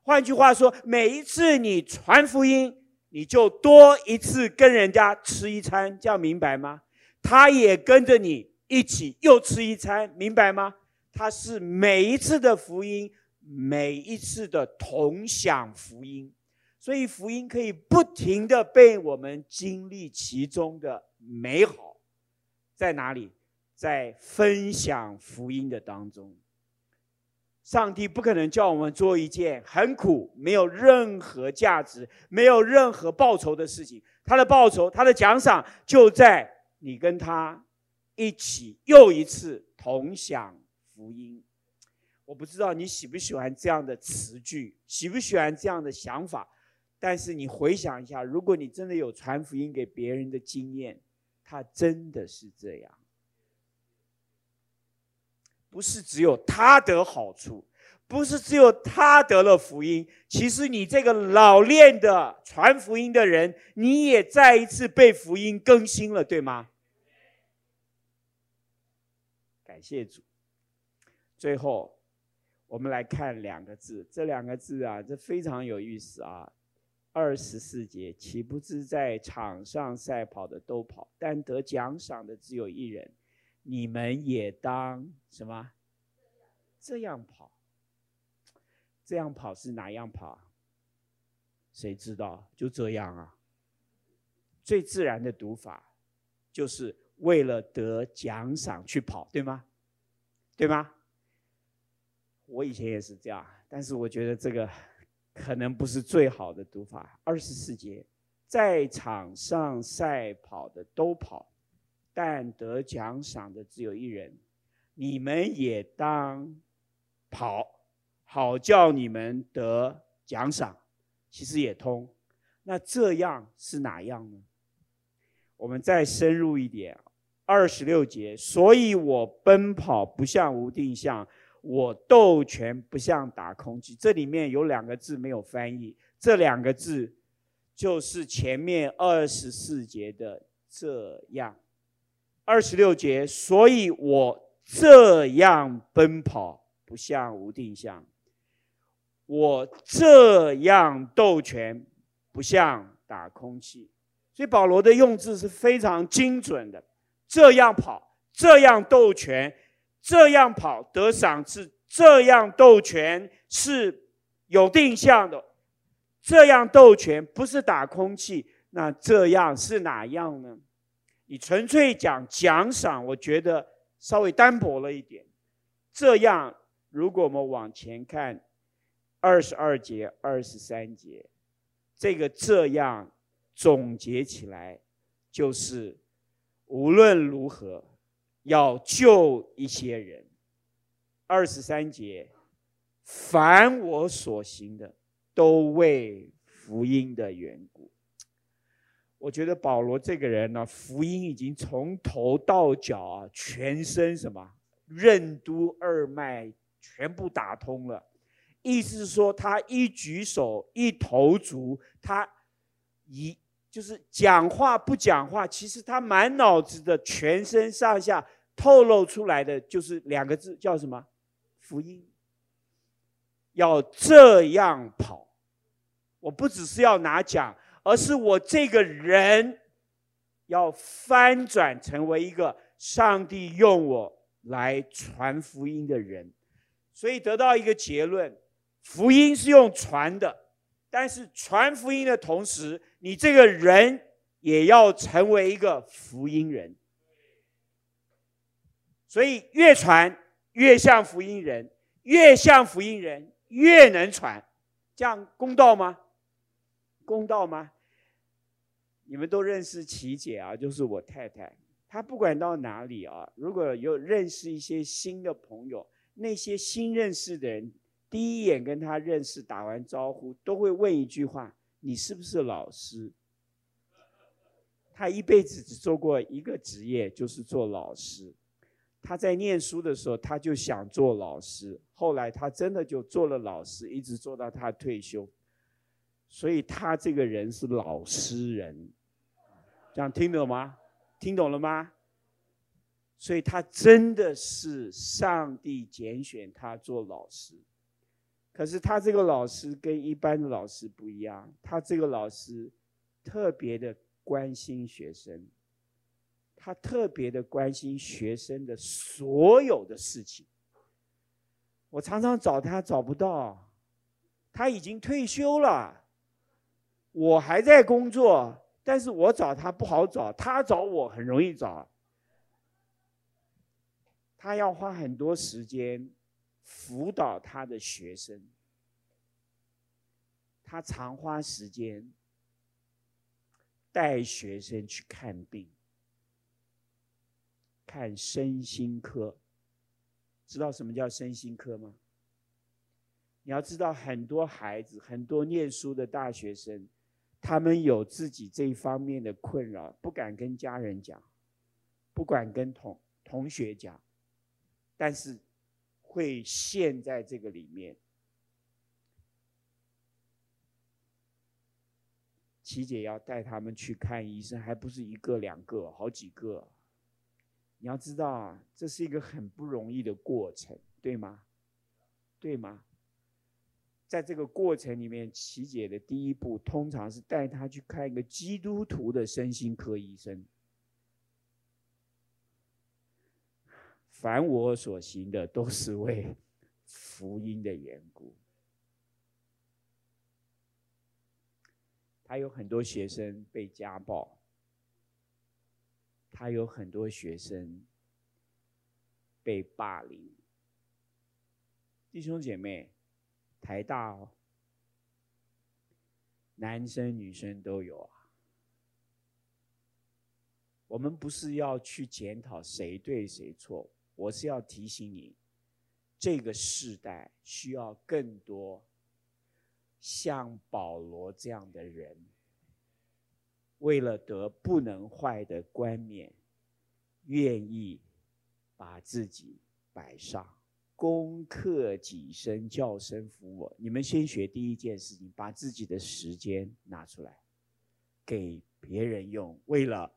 换句话说，每一次你传福音，你就多一次跟人家吃一餐，这样明白吗？他也跟着你。一起又吃一餐，明白吗？他是每一次的福音，每一次的同享福音，所以福音可以不停的被我们经历其中的美好，在哪里？在分享福音的当中。上帝不可能叫我们做一件很苦、没有任何价值、没有任何报酬的事情。他的报酬、他的奖赏就在你跟他。一起又一次同享福音，我不知道你喜不喜欢这样的词句，喜不喜欢这样的想法。但是你回想一下，如果你真的有传福音给别人的经验，他真的是这样，不是只有他得好处，不是只有他得了福音。其实你这个老练的传福音的人，你也再一次被福音更新了，对吗？感谢主。最后，我们来看两个字，这两个字啊，这非常有意思啊。二十四节，岂不知在场上赛跑的都跑，但得奖赏的只有一人。你们也当什么？这样跑。这样跑是哪样跑？谁知道？就这样啊。最自然的读法就是。为了得奖赏去跑，对吗？对吗？我以前也是这样，但是我觉得这个可能不是最好的读法。二十四节，在场上赛跑的都跑，但得奖赏的只有一人。你们也当跑，好叫你们得奖赏。其实也通。那这样是哪样呢？我们再深入一点。二十六节，所以我奔跑不像无定向，我斗拳不像打空气。这里面有两个字没有翻译，这两个字就是前面二十四节的这样。二十六节，所以我这样奔跑不像无定向，我这样斗拳不像打空气。所以保罗的用字是非常精准的。这样跑，这样斗拳，这样跑得赏赐，这样斗拳是有定向的。这样斗拳不是打空气，那这样是哪样呢？你纯粹讲奖赏，我觉得稍微单薄了一点。这样，如果我们往前看，二十二节、二十三节，这个这样总结起来就是。无论如何，要救一些人。二十三节，凡我所行的，都为福音的缘故。我觉得保罗这个人呢，福音已经从头到脚啊，全身什么任督二脉全部打通了。意思是说，他一举手一投足，他一。就是讲话不讲话，其实他满脑子的全身上下透露出来的就是两个字，叫什么？福音。要这样跑，我不只是要拿奖，而是我这个人要翻转成为一个上帝用我来传福音的人，所以得到一个结论：福音是用传的。但是传福音的同时，你这个人也要成为一个福音人。所以越传越像福音人，越像福音人越能传，这样公道吗？公道吗？你们都认识琪姐啊，就是我太太。她不管到哪里啊，如果有认识一些新的朋友，那些新认识的人。第一眼跟他认识，打完招呼都会问一句话：“你是不是老师？”他一辈子只做过一个职业，就是做老师。他在念书的时候，他就想做老师，后来他真的就做了老师，一直做到他退休。所以他这个人是老实人，这样听懂吗？听懂了吗？所以他真的是上帝拣选他做老师。可是他这个老师跟一般的老师不一样，他这个老师特别的关心学生，他特别的关心学生的所有的事情。我常常找他找不到，他已经退休了，我还在工作，但是我找他不好找，他找我很容易找。他要花很多时间。辅导他的学生，他常花时间带学生去看病，看身心科。知道什么叫身心科吗？你要知道，很多孩子，很多念书的大学生，他们有自己这一方面的困扰，不敢跟家人讲，不敢跟同同学讲，但是。会陷在这个里面。琪姐要带他们去看医生，还不是一个两个，好几个。你要知道啊，这是一个很不容易的过程，对吗？对吗？在这个过程里面，琪姐的第一步通常是带他去看一个基督徒的身心科医生。凡我所行的，都是为福音的缘故。他有很多学生被家暴，他有很多学生被霸凌。弟兄姐妹，台大哦，男生女生都有啊。我们不是要去检讨谁对谁错。我是要提醒你，这个世代需要更多像保罗这样的人，为了得不能坏的冠冕，愿意把自己摆上，攻克己身，叫声服我。你们先学第一件事情，把自己的时间拿出来，给别人用，为了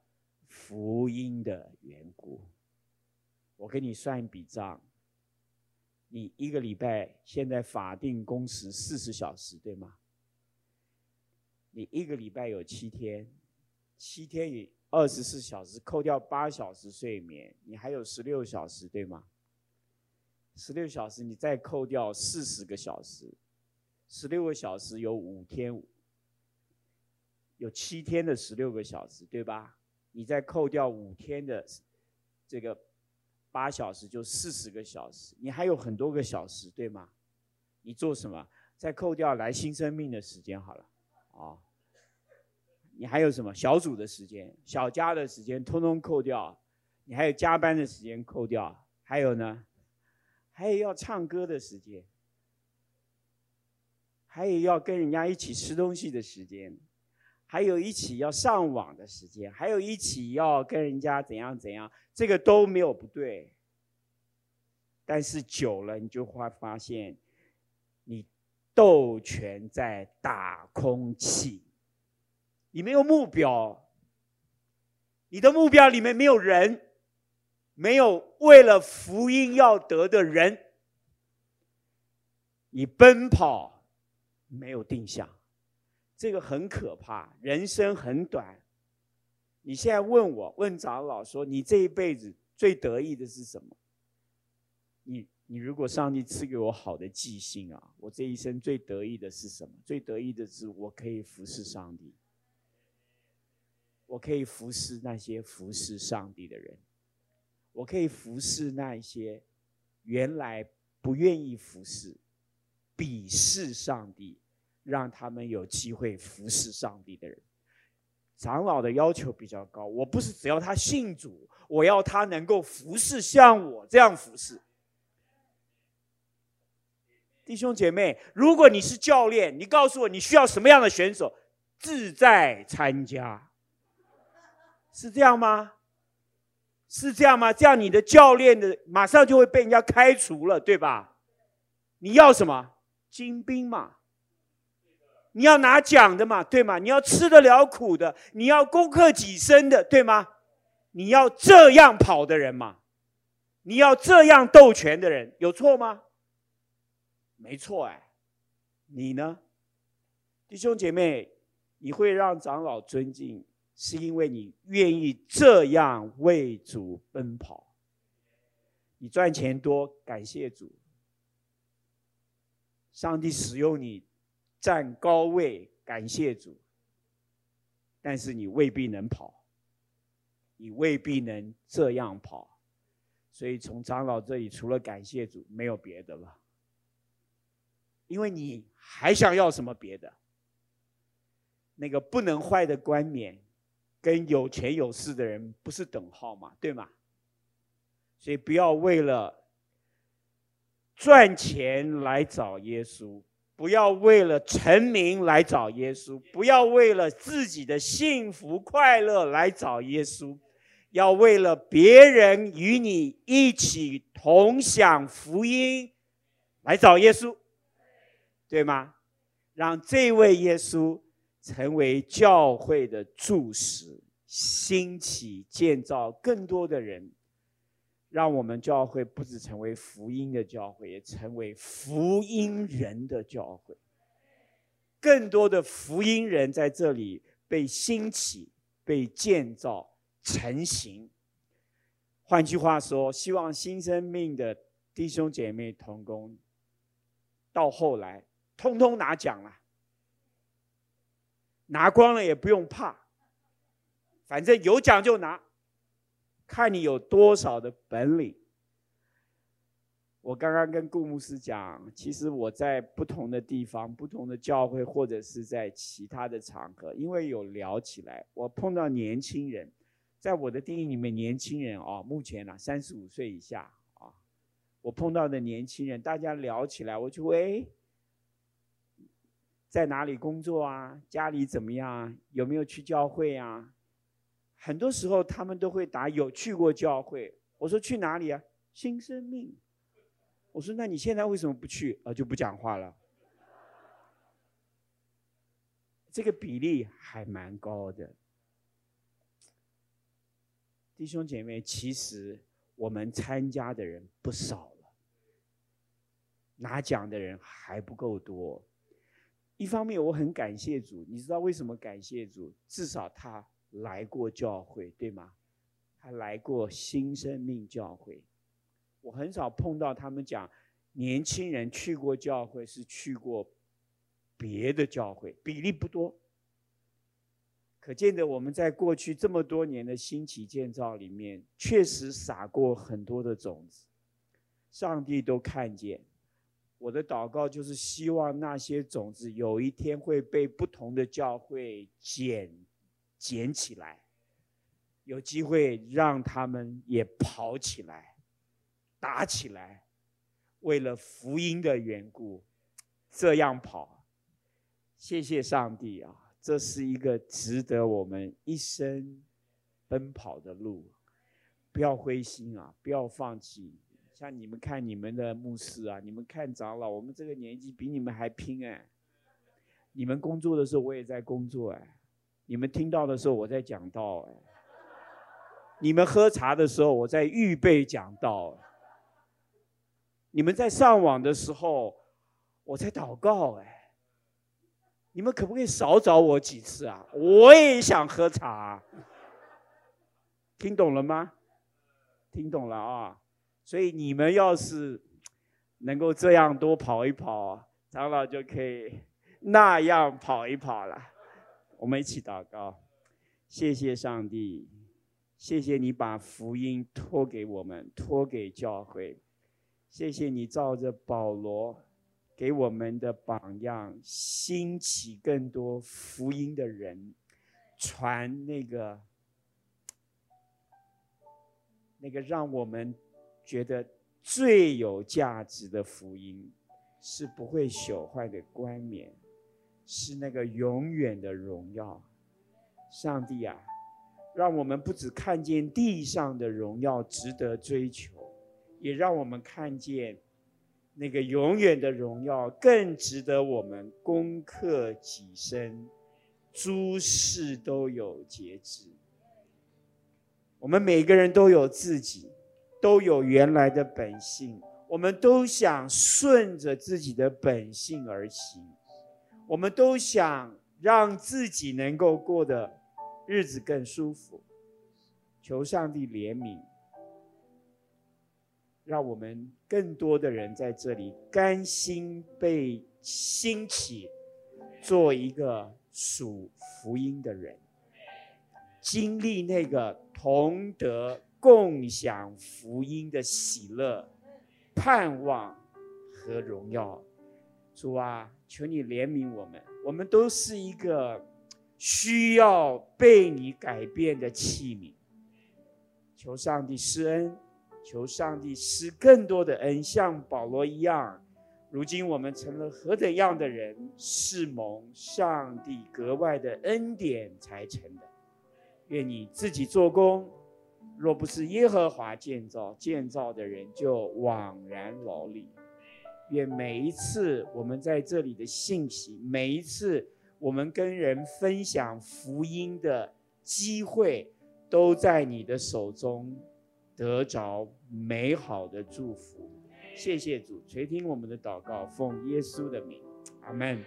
福音的缘故。我给你算一笔账，你一个礼拜现在法定工时四十小时，对吗？你一个礼拜有七天，七天与二十四小时，扣掉八小时睡眠，你还有十六小时，对吗？十六小时，你再扣掉四十个小时，十六个小时有五天，有七天的十六个小时，对吧？你再扣掉五天的这个八小时，就四十个小时，你还有很多个小时，对吗？你做什么？再扣掉来新生命的时间好了，啊，你还有什么小组的时间、小家的时间，通通扣掉，你还有加班的时间扣掉，还有呢？还有要唱歌的时间，还有要跟人家一起吃东西的时间，还有一起要上网的时间，还有一起要跟人家怎样怎样，这个都没有不对。但是久了，你就会发现，你斗拳在打空气，你没有目标，你的目标里面没有人。没有为了福音要得的人，你奔跑没有定向，这个很可怕。人生很短，你现在问我问长老说，你这一辈子最得意的是什么？你你如果上帝赐给我好的记性啊，我这一生最得意的是什么？最得意的是我可以服侍上帝，我可以服侍那些服侍上帝的人。我可以服侍那些原来不愿意服侍、鄙视上帝，让他们有机会服侍上帝的人。长老的要求比较高，我不是只要他信主，我要他能够服侍像我这样服侍。弟兄姐妹，如果你是教练，你告诉我你需要什么样的选手，自在参加，是这样吗？是这样吗？这样你的教练的马上就会被人家开除了，对吧？你要什么？精兵嘛。你要拿奖的嘛，对吗？你要吃得了苦的，你要攻克己身的，对吗？你要这样跑的人嘛，你要这样斗拳的人，有错吗？没错哎，你呢？弟兄姐妹，你会让长老尊敬。是因为你愿意这样为主奔跑，你赚钱多，感谢主。上帝使用你站高位，感谢主。但是你未必能跑，你未必能这样跑，所以从长老这里除了感谢主，没有别的了。因为你还想要什么别的？那个不能坏的冠冕。跟有钱有势的人不是等号嘛，对吗？所以不要为了赚钱来找耶稣，不要为了成名来找耶稣，不要为了自己的幸福快乐来找耶稣，要为了别人与你一起同享福音来找耶稣，对吗？让这位耶稣。成为教会的柱石，兴起建造更多的人，让我们教会不只成为福音的教会，也成为福音人的教会。更多的福音人在这里被兴起、被建造、成型。换句话说，希望新生命的弟兄姐妹同工，到后来通通拿奖了。拿光了也不用怕，反正有奖就拿，看你有多少的本领。我刚刚跟顾牧师讲，其实我在不同的地方、不同的教会，或者是在其他的场合，因为有聊起来，我碰到年轻人，在我的定义里面，年轻人啊，目前呢三十五岁以下啊，我碰到的年轻人，大家聊起来，我就会。在哪里工作啊？家里怎么样啊？有没有去教会啊？很多时候他们都会答有去过教会。我说去哪里啊？新生命。我说那你现在为什么不去？啊，就不讲话了。这个比例还蛮高的。弟兄姐妹，其实我们参加的人不少了，拿奖的人还不够多。一方面我很感谢主，你知道为什么感谢主？至少他来过教会，对吗？他来过新生命教会。我很少碰到他们讲年轻人去过教会是去过别的教会，比例不多。可见得我们在过去这么多年的兴起建造里面，确实撒过很多的种子，上帝都看见。我的祷告就是希望那些种子有一天会被不同的教会捡捡起来，有机会让他们也跑起来，打起来，为了福音的缘故，这样跑。谢谢上帝啊！这是一个值得我们一生奔跑的路，不要灰心啊，不要放弃。像你们看你们的牧师啊，你们看长老，我们这个年纪比你们还拼哎。你们工作的时候，我也在工作哎。你们听到的时候，我在讲道哎。你们喝茶的时候，我在预备讲道。你们在上网的时候，我在祷告哎。你们可不可以少找我几次啊？我也想喝茶。听懂了吗？听懂了啊！所以你们要是能够这样多跑一跑，长老就可以那样跑一跑了。我们一起祷告，谢谢上帝，谢谢你把福音托给我们，托给教会。谢谢你照着保罗。给我们的榜样，兴起更多福音的人，传那个那个让我们觉得最有价值的福音，是不会朽坏的冠冕，是那个永远的荣耀。上帝啊，让我们不只看见地上的荣耀值得追求，也让我们看见。那个永远的荣耀更值得我们攻克己身，诸事都有节制。我们每个人都有自己，都有原来的本性，我们都想顺着自己的本性而行，我们都想让自己能够过得日子更舒服。求上帝怜悯。让我们更多的人在这里甘心被兴起，做一个属福音的人，经历那个同得共享福音的喜乐、盼望和荣耀。主啊，求你怜悯我们，我们都是一个需要被你改变的器皿。求上帝施恩。求上帝施更多的恩，像保罗一样。如今我们成了何等样的人，是蒙上帝格外的恩典才成的。愿你自己做工，若不是耶和华建造，建造的人就枉然劳力。愿每一次我们在这里的信息，每一次我们跟人分享福音的机会，都在你的手中。得着美好的祝福，谢谢主垂听我们的祷告，奉耶稣的名，阿门。